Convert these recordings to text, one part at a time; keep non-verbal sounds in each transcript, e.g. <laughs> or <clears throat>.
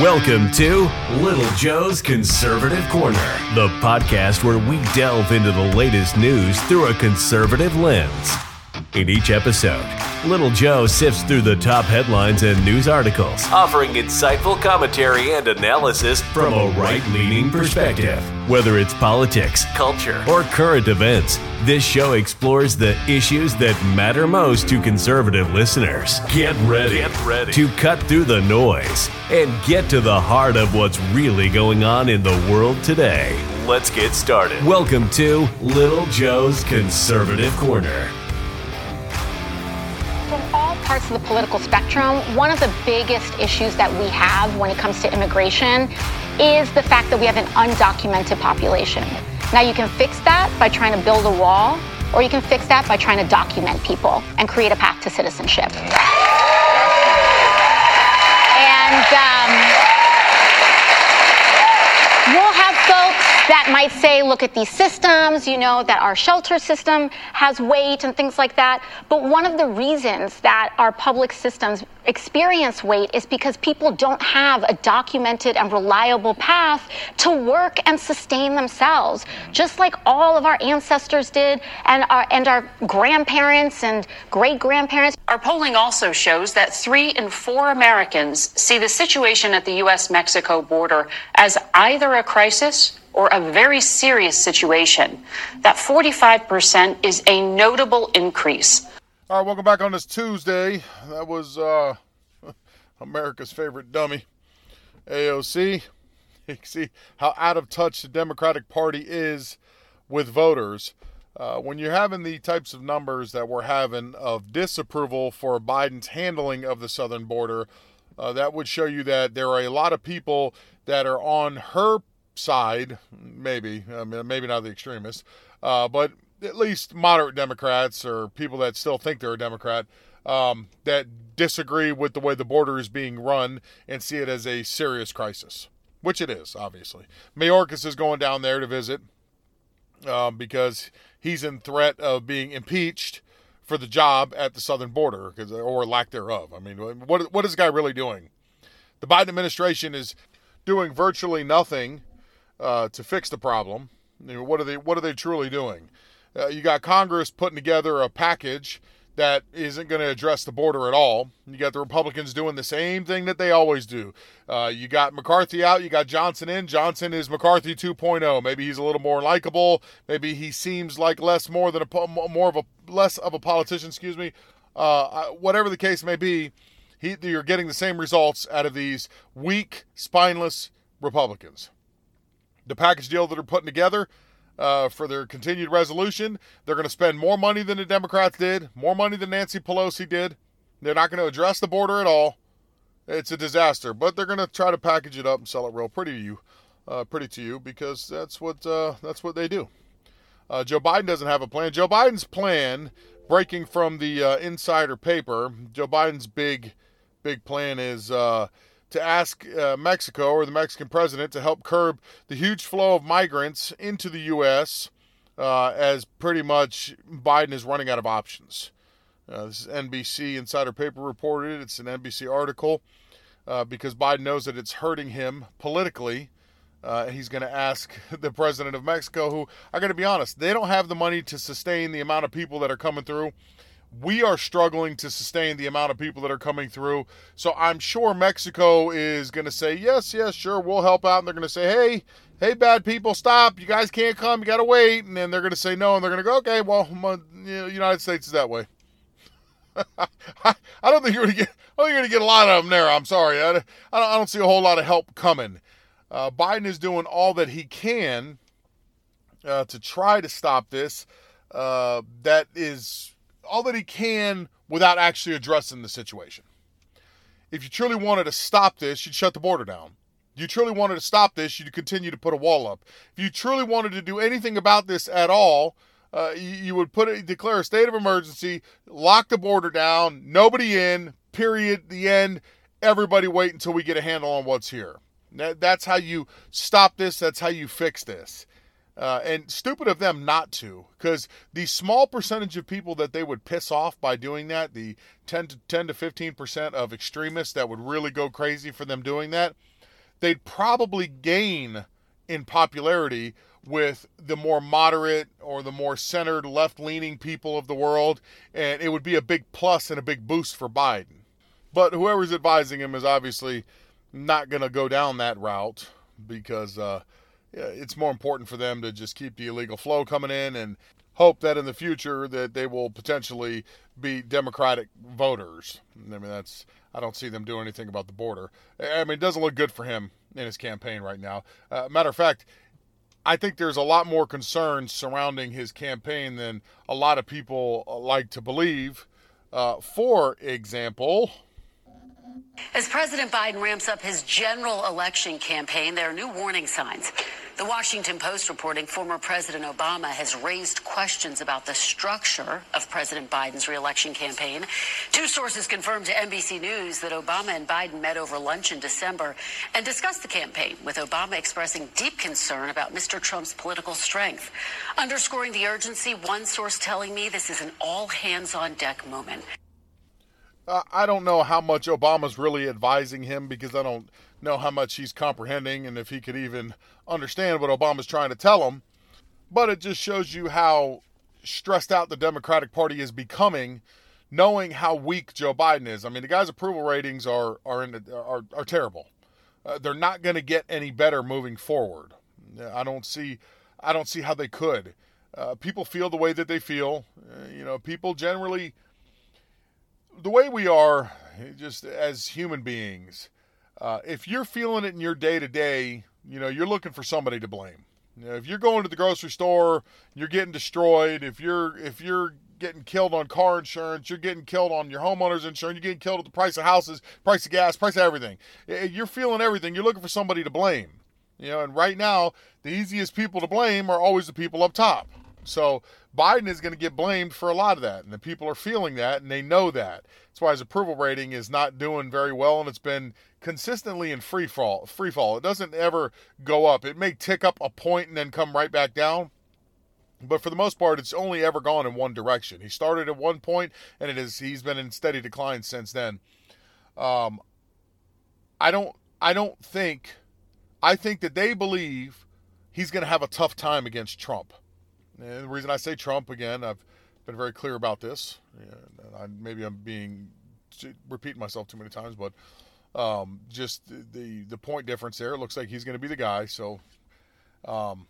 Welcome to Little Joe's Conservative Corner, the podcast where we delve into the latest news through a conservative lens. In each episode, Little Joe sifts through the top headlines and news articles, offering insightful commentary and analysis from a right leaning perspective. Whether it's politics, culture, or current events, this show explores the issues that matter most to conservative listeners. Get ready, get ready to cut through the noise and get to the heart of what's really going on in the world today. Let's get started. Welcome to Little Joe's Conservative Corner parts of the political spectrum, one of the biggest issues that we have when it comes to immigration is the fact that we have an undocumented population. Now, you can fix that by trying to build a wall, or you can fix that by trying to document people and create a path to citizenship. And um, we'll have folks that might say, look at these systems, you know, that our shelter system has weight and things like that. But one of the reasons that our public systems experience weight is because people don't have a documented and reliable path to work and sustain themselves, just like all of our ancestors did and our, and our grandparents and great grandparents. Our polling also shows that three in four Americans see the situation at the U.S. Mexico border as either a crisis or a very serious situation. That 45% is a notable increase. All right, welcome back on this Tuesday. That was uh, <laughs> America's favorite dummy, AOC. You <laughs> can see how out of touch the Democratic Party is with voters. Uh, when you're having the types of numbers that we're having of disapproval for Biden's handling of the southern border, uh, that would show you that there are a lot of people that are on her side, maybe, I mean, maybe not the extremists, uh, but at least moderate Democrats or people that still think they're a Democrat um, that disagree with the way the border is being run and see it as a serious crisis, which it is, obviously. Mayorkas is going down there to visit um, because he's in threat of being impeached for the job at the southern border or lack thereof. I mean, what what is the guy really doing? The Biden administration is doing virtually nothing uh, to fix the problem. You know, what are they What are they truly doing? Uh, you got Congress putting together a package that isn't going to address the border at all. You got the Republicans doing the same thing that they always do. Uh, you got McCarthy out, you got Johnson in. Johnson is McCarthy 2.0. Maybe he's a little more likable. Maybe he seems like less more than a more of a less of a politician. Excuse me. Uh, whatever the case may be, he, you're getting the same results out of these weak, spineless Republicans the package deal that they're putting together uh, for their continued resolution. They're going to spend more money than the Democrats did, more money than Nancy Pelosi did. They're not going to address the border at all. It's a disaster, but they're going to try to package it up and sell it real pretty to you, uh, pretty to you, because that's what uh, that's what they do. Uh, Joe Biden doesn't have a plan. Joe Biden's plan, breaking from the uh, insider paper, Joe Biden's big, big plan is uh, to ask uh, Mexico or the Mexican president to help curb the huge flow of migrants into the U.S. Uh, as pretty much Biden is running out of options. Uh, this is NBC Insider Paper reported. It's an NBC article uh, because Biden knows that it's hurting him politically. Uh, he's going to ask <laughs> the president of Mexico, who I got to be honest, they don't have the money to sustain the amount of people that are coming through we are struggling to sustain the amount of people that are coming through. So I'm sure Mexico is going to say, yes, yes, sure, we'll help out. And they're going to say, hey, hey, bad people, stop. You guys can't come. You got to wait. And then they're going to say no. And they're going to go, okay, well, the United States is that way. <laughs> I don't think you're going to get. You're going to get a lot of them there. I'm sorry. I, I, don't, I don't see a whole lot of help coming. Uh, Biden is doing all that he can uh, to try to stop this. Uh, that is all that he can without actually addressing the situation. If you truly wanted to stop this, you'd shut the border down. If you truly wanted to stop this, you'd continue to put a wall up. If you truly wanted to do anything about this at all, uh, you, you, would put declare a state of emergency, lock the border down, nobody in, period, the end. Everybody wait until we get a handle on what's here. That, that's how you stop this. That's how you fix this. Uh, and stupid of them not to, because the small percentage of people that they would piss off by doing that, the 10 to 10 to 15 percent of extremists that would really go crazy for them doing that, they'd probably gain in popularity with the more moderate or the more centered left leaning people of the world, and it would be a big plus and a big boost for Biden. But whoever's advising him is obviously not going to go down that route because uh, it's more important for them to just keep the illegal flow coming in and hope that in the future that they will potentially be Democratic voters. I mean, that's I don't see them doing anything about the border. I mean, it doesn't look good for him in his campaign right now. Uh, matter of fact, I think there's a lot more concern surrounding his campaign than a lot of people like to believe. Uh, for example, as President Biden ramps up his general election campaign, there are new warning signs. The Washington Post reporting former President Obama has raised questions about the structure of President Biden's reelection campaign. Two sources confirmed to NBC News that Obama and Biden met over lunch in December and discussed the campaign, with Obama expressing deep concern about Mr. Trump's political strength. Underscoring the urgency, one source telling me this is an all hands on deck moment. I don't know how much Obama's really advising him because I don't know how much he's comprehending and if he could even understand what Obama's trying to tell him. But it just shows you how stressed out the Democratic Party is becoming, knowing how weak Joe Biden is. I mean, the guy's approval ratings are are in, are, are terrible. Uh, they're not going to get any better moving forward. I don't see I don't see how they could. Uh, people feel the way that they feel. Uh, you know, people generally the way we are, just as human beings, uh, if you're feeling it in your day to day, you know, you're looking for somebody to blame. You know, if you're going to the grocery store, you're getting destroyed. If you're if you're getting killed on car insurance, you're getting killed on your homeowner's insurance, you're getting killed at the price of houses, price of gas, price of everything. You're feeling everything. You're looking for somebody to blame. You know, and right now, the easiest people to blame are always the people up top. So Biden is going to get blamed for a lot of that, and the people are feeling that, and they know that. That's why his approval rating is not doing very well, and it's been consistently in free fall. Free fall. It doesn't ever go up. It may tick up a point and then come right back down. But for the most part, it's only ever gone in one direction. He started at one point, and it is he's been in steady decline since then. Um, I don't I don't think I think that they believe he's going to have a tough time against Trump. And the reason I say Trump again, I've been very clear about this. I, maybe I'm being repeating myself too many times, but um, just the the point difference there. It looks like he's going to be the guy. So um,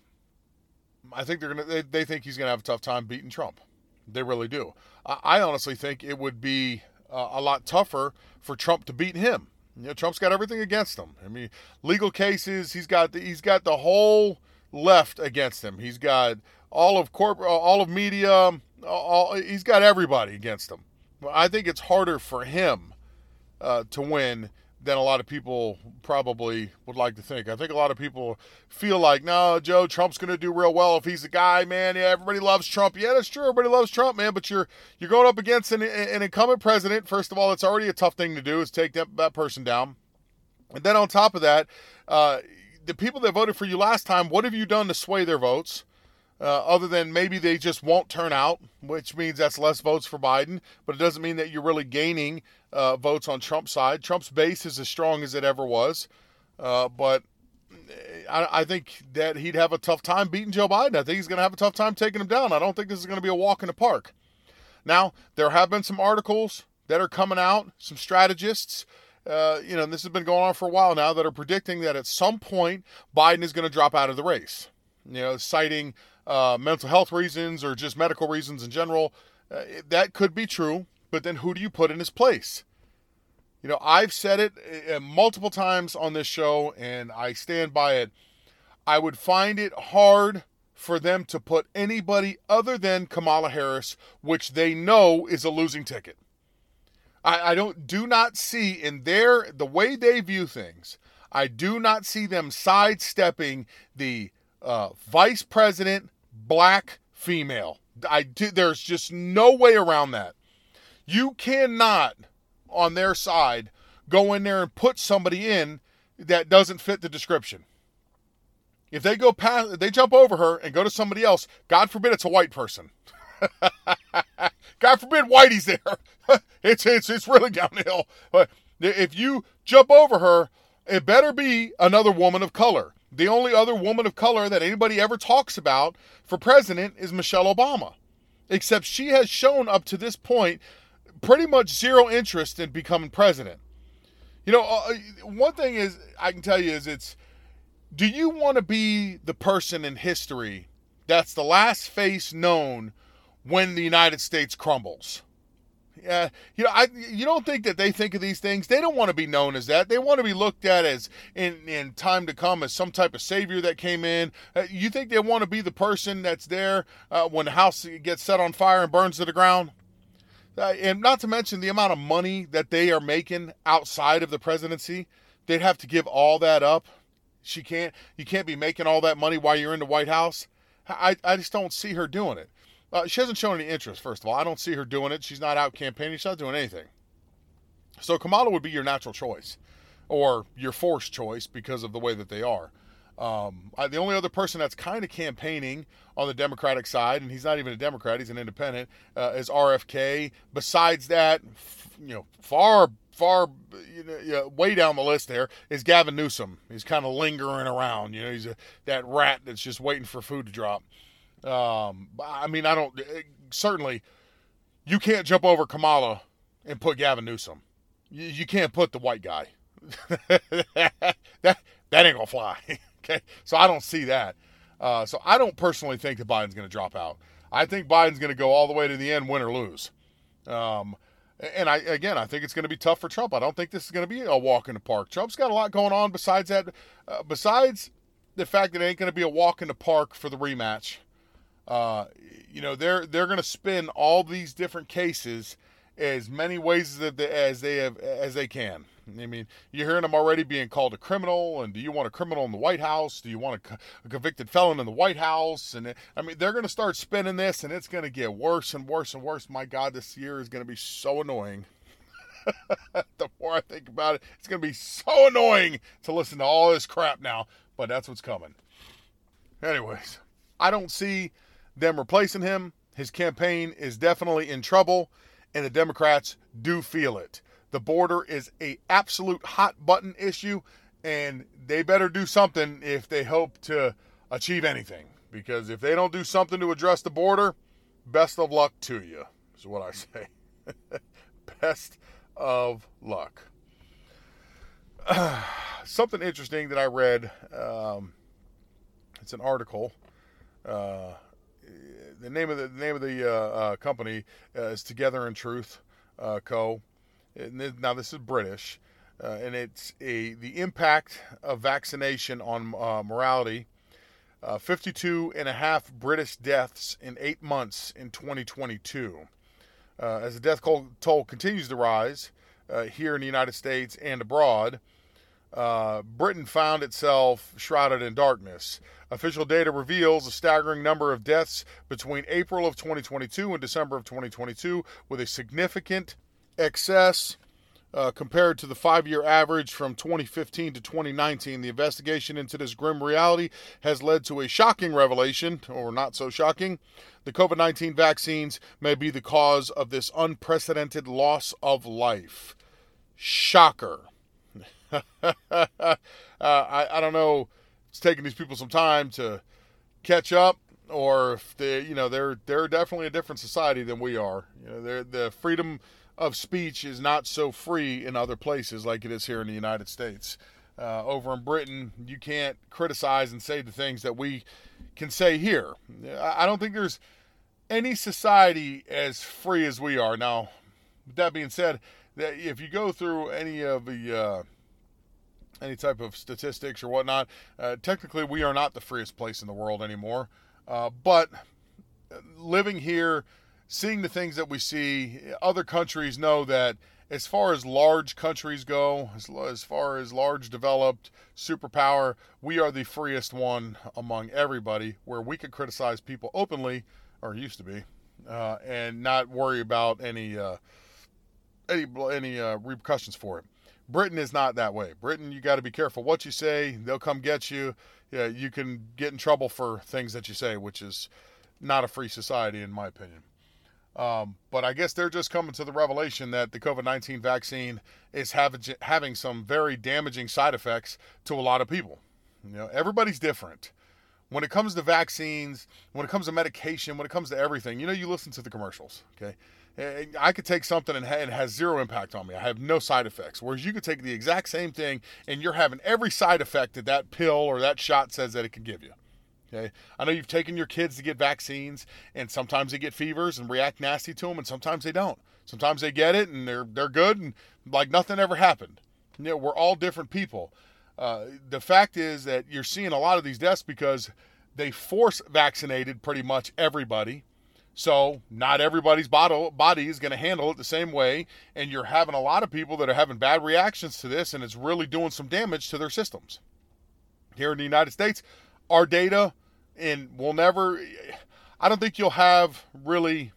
I think they're gonna they, they think he's going to have a tough time beating Trump. They really do. I, I honestly think it would be uh, a lot tougher for Trump to beat him. You know, Trump's got everything against him. I mean, legal cases. He's got the, he's got the whole left against him. He's got all of corporate, all of media. All, he's got everybody against him. I think it's harder for him uh, to win than a lot of people probably would like to think. I think a lot of people feel like, no, Joe, Trump's going to do real well if he's the guy, man. Yeah, everybody loves Trump. Yeah, that's true. Everybody loves Trump, man. But you're you're going up against an, an incumbent president. First of all, it's already a tough thing to do is take that, that person down. And then on top of that, uh, the people that voted for you last time, what have you done to sway their votes? Uh, other than maybe they just won't turn out, which means that's less votes for Biden, but it doesn't mean that you're really gaining uh, votes on Trump's side. Trump's base is as strong as it ever was, uh, but I, I, think that he'd have a tough time beating Joe Biden. I think he's going to have a tough time taking him down. I don't think this is going to be a walk in the park. Now, there have been some articles that are coming out, some strategists uh, you know, this has been going on for a while now, that are predicting that at some point Biden is going to drop out of the race. You know, citing uh, mental health reasons or just medical reasons in general. Uh, that could be true, but then who do you put in his place? You know, I've said it uh, multiple times on this show, and I stand by it. I would find it hard for them to put anybody other than Kamala Harris, which they know is a losing ticket. I, I don't do not see in their the way they view things. I do not see them sidestepping the uh, vice president black female. I do, there's just no way around that. You cannot on their side go in there and put somebody in that doesn't fit the description. If they go past, they jump over her and go to somebody else. God forbid it's a white person. <laughs> God forbid Whitey's there. <laughs> it's it's it's really downhill. But if you jump over her, it better be another woman of color. The only other woman of color that anybody ever talks about for president is Michelle Obama. Except she has shown up to this point pretty much zero interest in becoming president. You know, uh, one thing is I can tell you is it's do you want to be the person in history that's the last face known when the United States crumbles? Uh, you know, I you don't think that they think of these things. They don't want to be known as that. They want to be looked at as in in time to come as some type of savior that came in. Uh, you think they want to be the person that's there uh, when the house gets set on fire and burns to the ground? Uh, and not to mention the amount of money that they are making outside of the presidency. They'd have to give all that up. She can't. You can't be making all that money while you're in the White House. I, I just don't see her doing it. Uh, she hasn't shown any interest, first of all. I don't see her doing it. She's not out campaigning. She's not doing anything. So Kamala would be your natural choice or your forced choice because of the way that they are. Um, I, the only other person that's kind of campaigning on the Democratic side, and he's not even a Democrat, he's an independent, uh, is RFK. Besides that, f- you know, far, far, you know, way down the list there is Gavin Newsom. He's kind of lingering around. You know, he's a, that rat that's just waiting for food to drop. Um, I mean, I don't eh, certainly you can't jump over Kamala and put Gavin Newsom. You, you can't put the white guy. <laughs> that that ain't gonna fly. <laughs> okay, so I don't see that. Uh, so I don't personally think that Biden's going to drop out. I think Biden's going to go all the way to the end, win or lose. Um, and I again, I think it's going to be tough for Trump. I don't think this is going to be a walk in the park. Trump's got a lot going on besides that. Uh, besides the fact that it ain't going to be a walk in the park for the rematch. Uh, you know, they're they're going to spin all these different cases as many ways as they, as they have as they can. I mean, you're hearing them already being called a criminal, and do you want a criminal in the White House? Do you want a, a convicted felon in the White House? And I mean, they're going to start spinning this, and it's going to get worse and worse and worse. My God, this year is going to be so annoying. <laughs> the more I think about it, it's going to be so annoying to listen to all this crap now. But that's what's coming. Anyways, I don't see them replacing him. His campaign is definitely in trouble, and the Democrats do feel it. The border is a absolute hot button issue, and they better do something if they hope to achieve anything. Because if they don't do something to address the border, best of luck to you, is what I say. <laughs> best of luck. <sighs> something interesting that I read. Um, it's an article. Uh, the name of the, the name of the uh, uh, company uh, is Together in Truth uh, Co. Now this is British, uh, and it's a the impact of vaccination on morality. 52 and a half British deaths in eight months in 2022. as the death toll continues to rise here in the United States and abroad, uh, Britain found itself shrouded in darkness. Official data reveals a staggering number of deaths between April of 2022 and December of 2022, with a significant excess uh, compared to the five year average from 2015 to 2019. The investigation into this grim reality has led to a shocking revelation, or not so shocking. The COVID 19 vaccines may be the cause of this unprecedented loss of life. Shocker. <laughs> uh, I, I don't know. It's taking these people some time to catch up, or if they, you know, they're they're definitely a different society than we are. You know, the freedom of speech is not so free in other places like it is here in the United States. Uh, over in Britain, you can't criticize and say the things that we can say here. I don't think there's any society as free as we are. Now, with that being said, if you go through any of the uh, any type of statistics or whatnot. Uh, technically, we are not the freest place in the world anymore. Uh, but living here, seeing the things that we see, other countries know that as far as large countries go, as, as far as large developed superpower, we are the freest one among everybody where we could criticize people openly, or used to be, uh, and not worry about any uh, any any uh, repercussions for it. Britain is not that way. Britain, you got to be careful what you say. They'll come get you. Yeah, you can get in trouble for things that you say, which is not a free society, in my opinion. Um, but I guess they're just coming to the revelation that the COVID 19 vaccine is having, having some very damaging side effects to a lot of people. You know, everybody's different. When it comes to vaccines, when it comes to medication, when it comes to everything, you know, you listen to the commercials, okay? I could take something and it has zero impact on me. I have no side effects. Whereas you could take the exact same thing and you're having every side effect that that pill or that shot says that it can give you. Okay. I know you've taken your kids to get vaccines, and sometimes they get fevers and react nasty to them, and sometimes they don't. Sometimes they get it and they're they're good and like nothing ever happened. You know, we're all different people. Uh, the fact is that you're seeing a lot of these deaths because they force vaccinated pretty much everybody. So not everybody's body is going to handle it the same way, and you're having a lot of people that are having bad reactions to this, and it's really doing some damage to their systems. Here in the United States, our data and we'll never I don't think you'll have really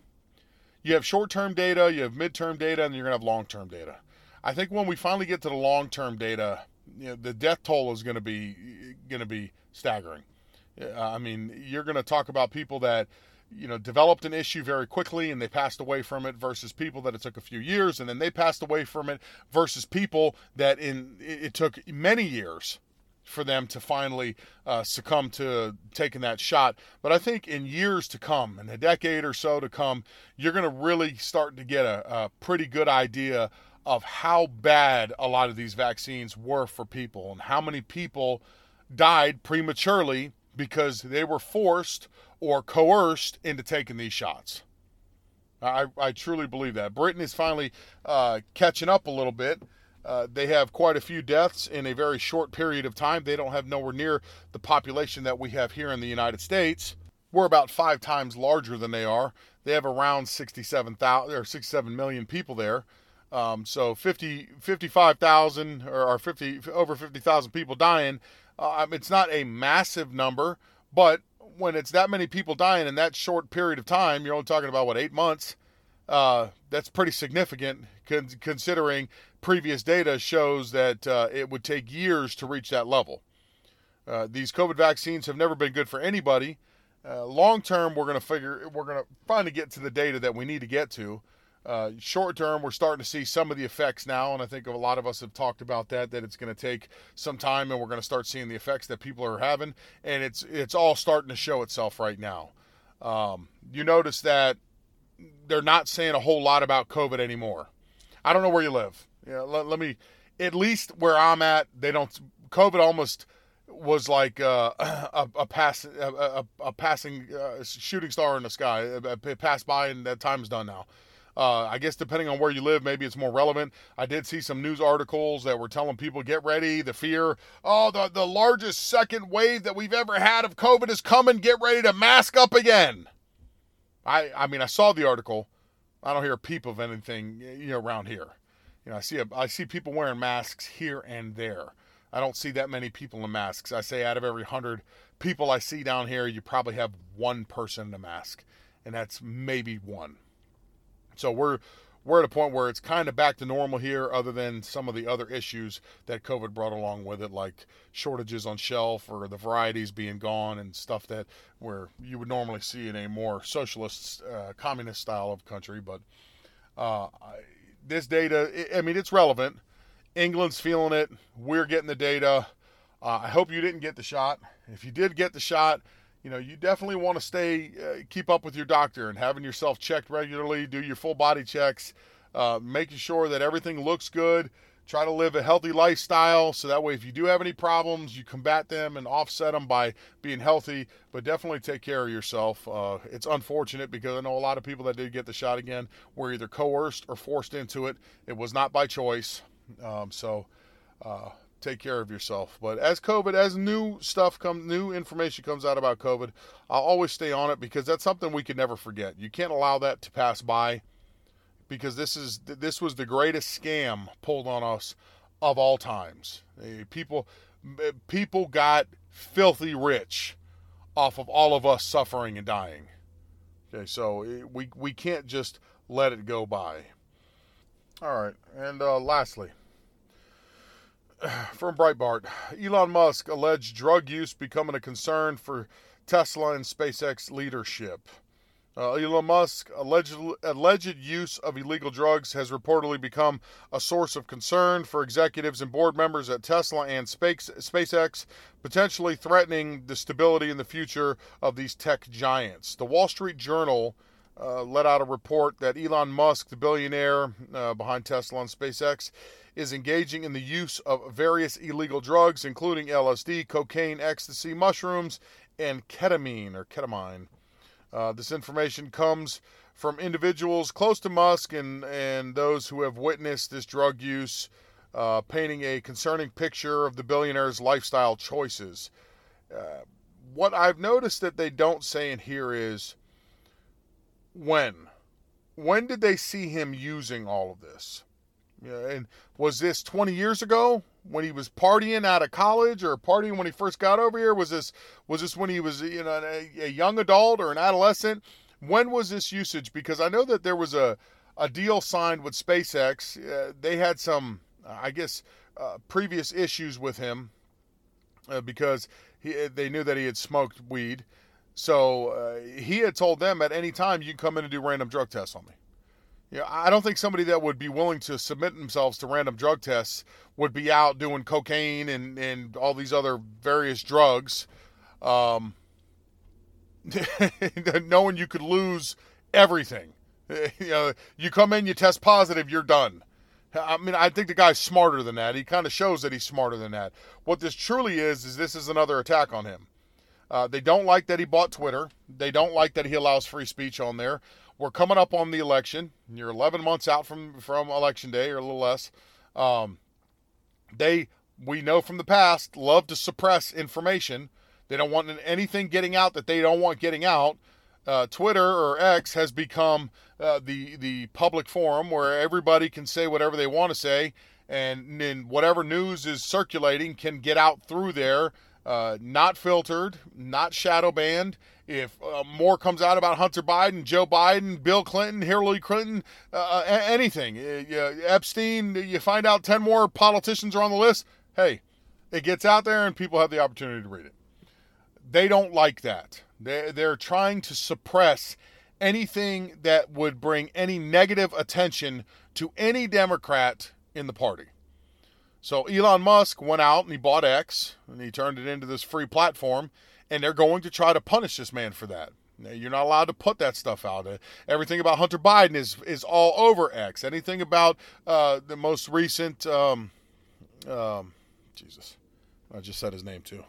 you have short-term data, you have mid-term data and you're going to have long-term data. I think when we finally get to the long-term data, you know, the death toll is going to be going to be staggering. I mean, you're going to talk about people that you know developed an issue very quickly and they passed away from it versus people that it took a few years and then they passed away from it versus people that in it took many years for them to finally uh, succumb to taking that shot. But I think in years to come, in a decade or so to come, you're going to really start to get a, a pretty good idea of how bad a lot of these vaccines were for people and how many people died prematurely because they were forced or coerced into taking these shots. I, I truly believe that. Britain is finally uh, catching up a little bit. Uh, they have quite a few deaths in a very short period of time. They don't have nowhere near the population that we have here in the United States. We're about five times larger than they are. They have around 67,000 or 67 million people there. Um, so 50, 55,000 or 50 over 50,000 people dying. Uh, it's not a massive number, but when it's that many people dying in that short period of time, you're only talking about what eight months. Uh, that's pretty significant con- considering previous data shows that uh, it would take years to reach that level. Uh, these COVID vaccines have never been good for anybody. Uh, long term, we're going to figure we're going to finally get to the data that we need to get to. Uh, short term, we're starting to see some of the effects now, and I think a lot of us have talked about that. That it's going to take some time, and we're going to start seeing the effects that people are having, and it's it's all starting to show itself right now. Um, you notice that they're not saying a whole lot about COVID anymore. I don't know where you live. Know, let, let me, at least where I'm at, they don't. COVID almost was like uh, <clears throat> a, a pass a, a, a passing uh, shooting star in the sky. It passed by and that time's done now. Uh, I guess depending on where you live, maybe it's more relevant. I did see some news articles that were telling people get ready. The fear, oh, the the largest second wave that we've ever had of COVID is coming. Get ready to mask up again. I I mean I saw the article. I don't hear a peep of anything you know around here. You know I see a, I see people wearing masks here and there. I don't see that many people in masks. I say out of every hundred people I see down here, you probably have one person in a mask, and that's maybe one. So we're we're at a point where it's kind of back to normal here, other than some of the other issues that COVID brought along with it, like shortages on shelf or the varieties being gone and stuff that where you would normally see in a more socialist, uh, communist style of country. But uh, this data, I mean, it's relevant. England's feeling it. We're getting the data. Uh, I hope you didn't get the shot. If you did get the shot, you know, you definitely want to stay, uh, keep up with your doctor and having yourself checked regularly, do your full body checks, uh, making sure that everything looks good. Try to live a healthy lifestyle so that way, if you do have any problems, you combat them and offset them by being healthy. But definitely take care of yourself. Uh, it's unfortunate because I know a lot of people that did get the shot again were either coerced or forced into it. It was not by choice. Um, so, uh, take care of yourself. But as COVID, as new stuff comes, new information comes out about COVID, I'll always stay on it because that's something we can never forget. You can't allow that to pass by because this is this was the greatest scam pulled on us of all times. Eh, people people got filthy rich off of all of us suffering and dying. Okay, so eh, we we can't just let it go by. All right, and uh, lastly, from Breitbart Elon Musk alleged drug use becoming a concern for Tesla and SpaceX leadership. Uh, Elon Musk alleged, alleged use of illegal drugs has reportedly become a source of concern for executives and board members at Tesla and Space, SpaceX, potentially threatening the stability and the future of these tech giants. The Wall Street Journal uh, let out a report that Elon Musk, the billionaire uh, behind Tesla and SpaceX, is engaging in the use of various illegal drugs, including LSD, cocaine, ecstasy, mushrooms, and ketamine or ketamine. Uh, this information comes from individuals close to Musk and, and those who have witnessed this drug use, uh, painting a concerning picture of the billionaire's lifestyle choices. Uh, what I've noticed that they don't say in here is when. When did they see him using all of this? Yeah, and was this 20 years ago when he was partying out of college or partying when he first got over here? Was this was this when he was you know a, a young adult or an adolescent? When was this usage? Because I know that there was a a deal signed with SpaceX. Uh, they had some, I guess, uh, previous issues with him uh, because he, they knew that he had smoked weed. So uh, he had told them at any time you can come in and do random drug tests on me. Yeah, I don't think somebody that would be willing to submit themselves to random drug tests would be out doing cocaine and, and all these other various drugs, um, <laughs> knowing you could lose everything. <laughs> You know, you come in, you test positive, you're done. I mean, I think the guy's smarter than that. He kind of shows that he's smarter than that. What this truly is, is this is another attack on him. Uh, they don't like that he bought Twitter. They don't like that he allows free speech on there. We're coming up on the election. You're 11 months out from from election day, or a little less. Um, they, we know from the past, love to suppress information. They don't want anything getting out that they don't want getting out. Uh, Twitter or X has become uh, the the public forum where everybody can say whatever they want to say, and then whatever news is circulating can get out through there uh, not filtered, not shadow banned. If uh, more comes out about Hunter Biden, Joe Biden, Bill Clinton, Hillary Clinton, uh, uh anything, Epstein, you find out 10 more politicians are on the list, hey, it gets out there and people have the opportunity to read it. They don't like that. They, they're trying to suppress anything that would bring any negative attention to any Democrat in the party. So Elon Musk went out and he bought X and he turned it into this free platform, and they're going to try to punish this man for that. You're not allowed to put that stuff out. Everything about Hunter Biden is is all over X. Anything about uh, the most recent, um, um, Jesus, I just said his name too.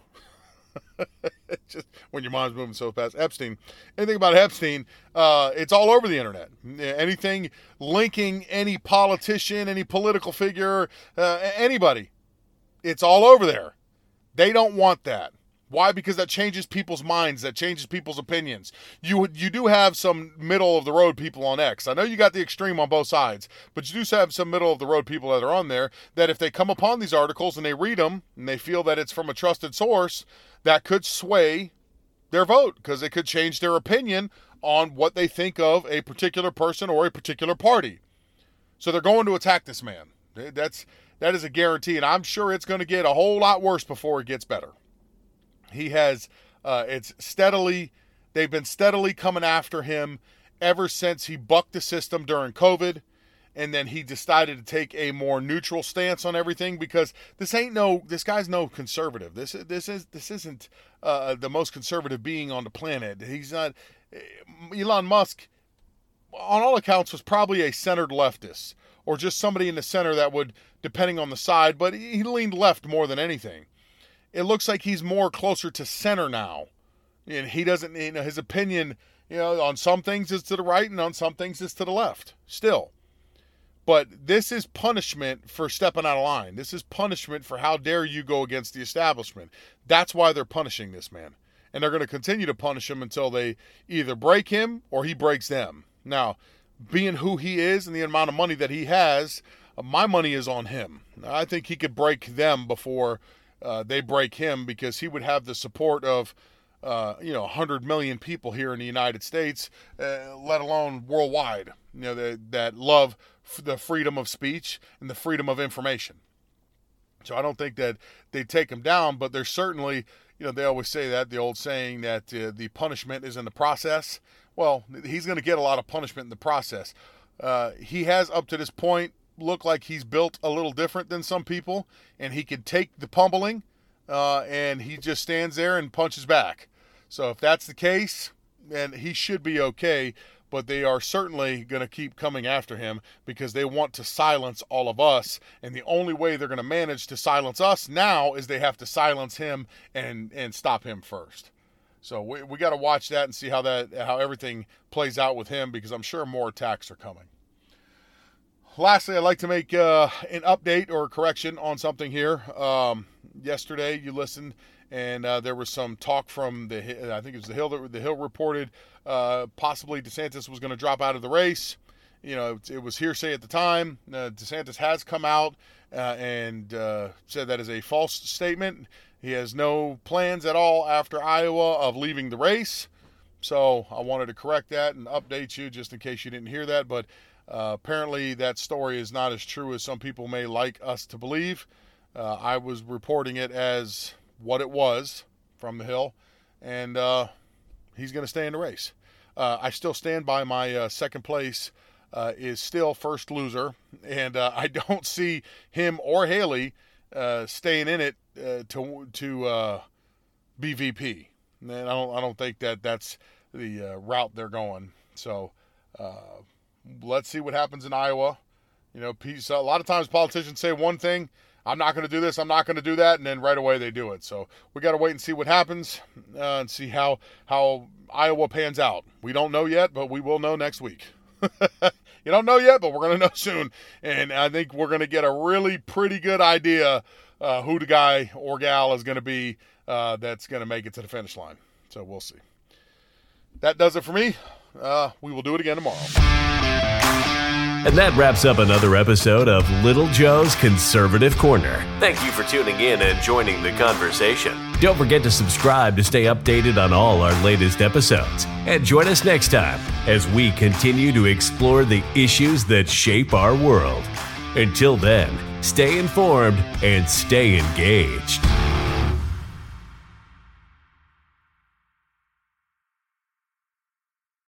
<laughs> just when your mind's moving so fast. Epstein. Anything about Epstein, uh, it's all over the internet. Anything linking any politician, any political figure, uh, anybody, it's all over there. They don't want that. Why? Because that changes people's minds. That changes people's opinions. You you do have some middle of the road people on X. I know you got the extreme on both sides, but you do have some middle of the road people that are on there. That if they come upon these articles and they read them and they feel that it's from a trusted source, that could sway their vote because it could change their opinion on what they think of a particular person or a particular party. So they're going to attack this man. That's that is a guarantee, and I'm sure it's going to get a whole lot worse before it gets better. He has, uh, it's steadily, they've been steadily coming after him ever since he bucked the system during COVID. And then he decided to take a more neutral stance on everything because this ain't no, this guy's no conservative. This, this is, this isn't uh, the most conservative being on the planet. He's not, Elon Musk, on all accounts, was probably a centered leftist or just somebody in the center that would, depending on the side, but he leaned left more than anything it looks like he's more closer to center now. And he doesn't, you know, his opinion, you know, on some things is to the right and on some things is to the left still. But this is punishment for stepping out of line. This is punishment for how dare you go against the establishment. That's why they're punishing this man. And they're going to continue to punish him until they either break him or he breaks them. Now, being who he is and the amount of money that he has, my money is on him. I think he could break them before uh, they break him because he would have the support of uh, you know 100 million people here in the United States, uh, let alone worldwide. You know that that love the freedom of speech and the freedom of information. So I don't think that they take him down, but there's certainly you know, they always say that, the old saying that uh, the punishment is in the process. Well, he's going to get a lot of punishment in the process. Uh, he has, up to this point, looked like he's built a little different than some people, and he can take the pummeling, uh, and he just stands there and punches back. So if that's the case, then he should be okay but they are certainly going to keep coming after him because they want to silence all of us. And the only way they're going to manage to silence us now is they have to silence him and and stop him first. So we, we got to watch that and see how that how everything plays out with him because I'm sure more attacks are coming. Lastly, I'd like to make uh, an update or correction on something here. Um, yesterday, you listened and uh, there was some talk from the I think it was the Hill that the Hill reported uh, possibly DeSantis was going to drop out of the race. You know, it, it was hearsay at the time. Uh, DeSantis has come out uh, and uh, said that is a false statement. He has no plans at all after Iowa of leaving the race. So I wanted to correct that and update you just in case you didn't hear that. But uh, apparently, that story is not as true as some people may like us to believe. I was reporting it as what it was from the Hill, and uh, he's going to stay in the race. Uh, I still stand by my uh, second place uh, is still first loser, and uh, <laughs> I don't see him or Haley uh, staying in it to to be VP. And I don't I don't think that that's the route they're going. So let's see what happens in Iowa. You know, peace. a lot of times politicians say one thing I'm not going to do this, I'm not going to do that, and then right away they do it. So we got to wait and see what happens uh, and see how how Iowa pans out. We don't know yet, but we will know next week. <laughs> you don't know yet, but we're going to know soon, and I think we're going to get a really pretty good idea uh, who the guy or gal is going to be uh, that's going to make it to the finish line. So we'll see. That does it for me. Uh, we will do it again tomorrow. And that wraps up another episode of Little Joe's Conservative Corner. Thank you for tuning in and joining the conversation. Don't forget to subscribe to stay updated on all our latest episodes. And join us next time as we continue to explore the issues that shape our world. Until then, stay informed and stay engaged.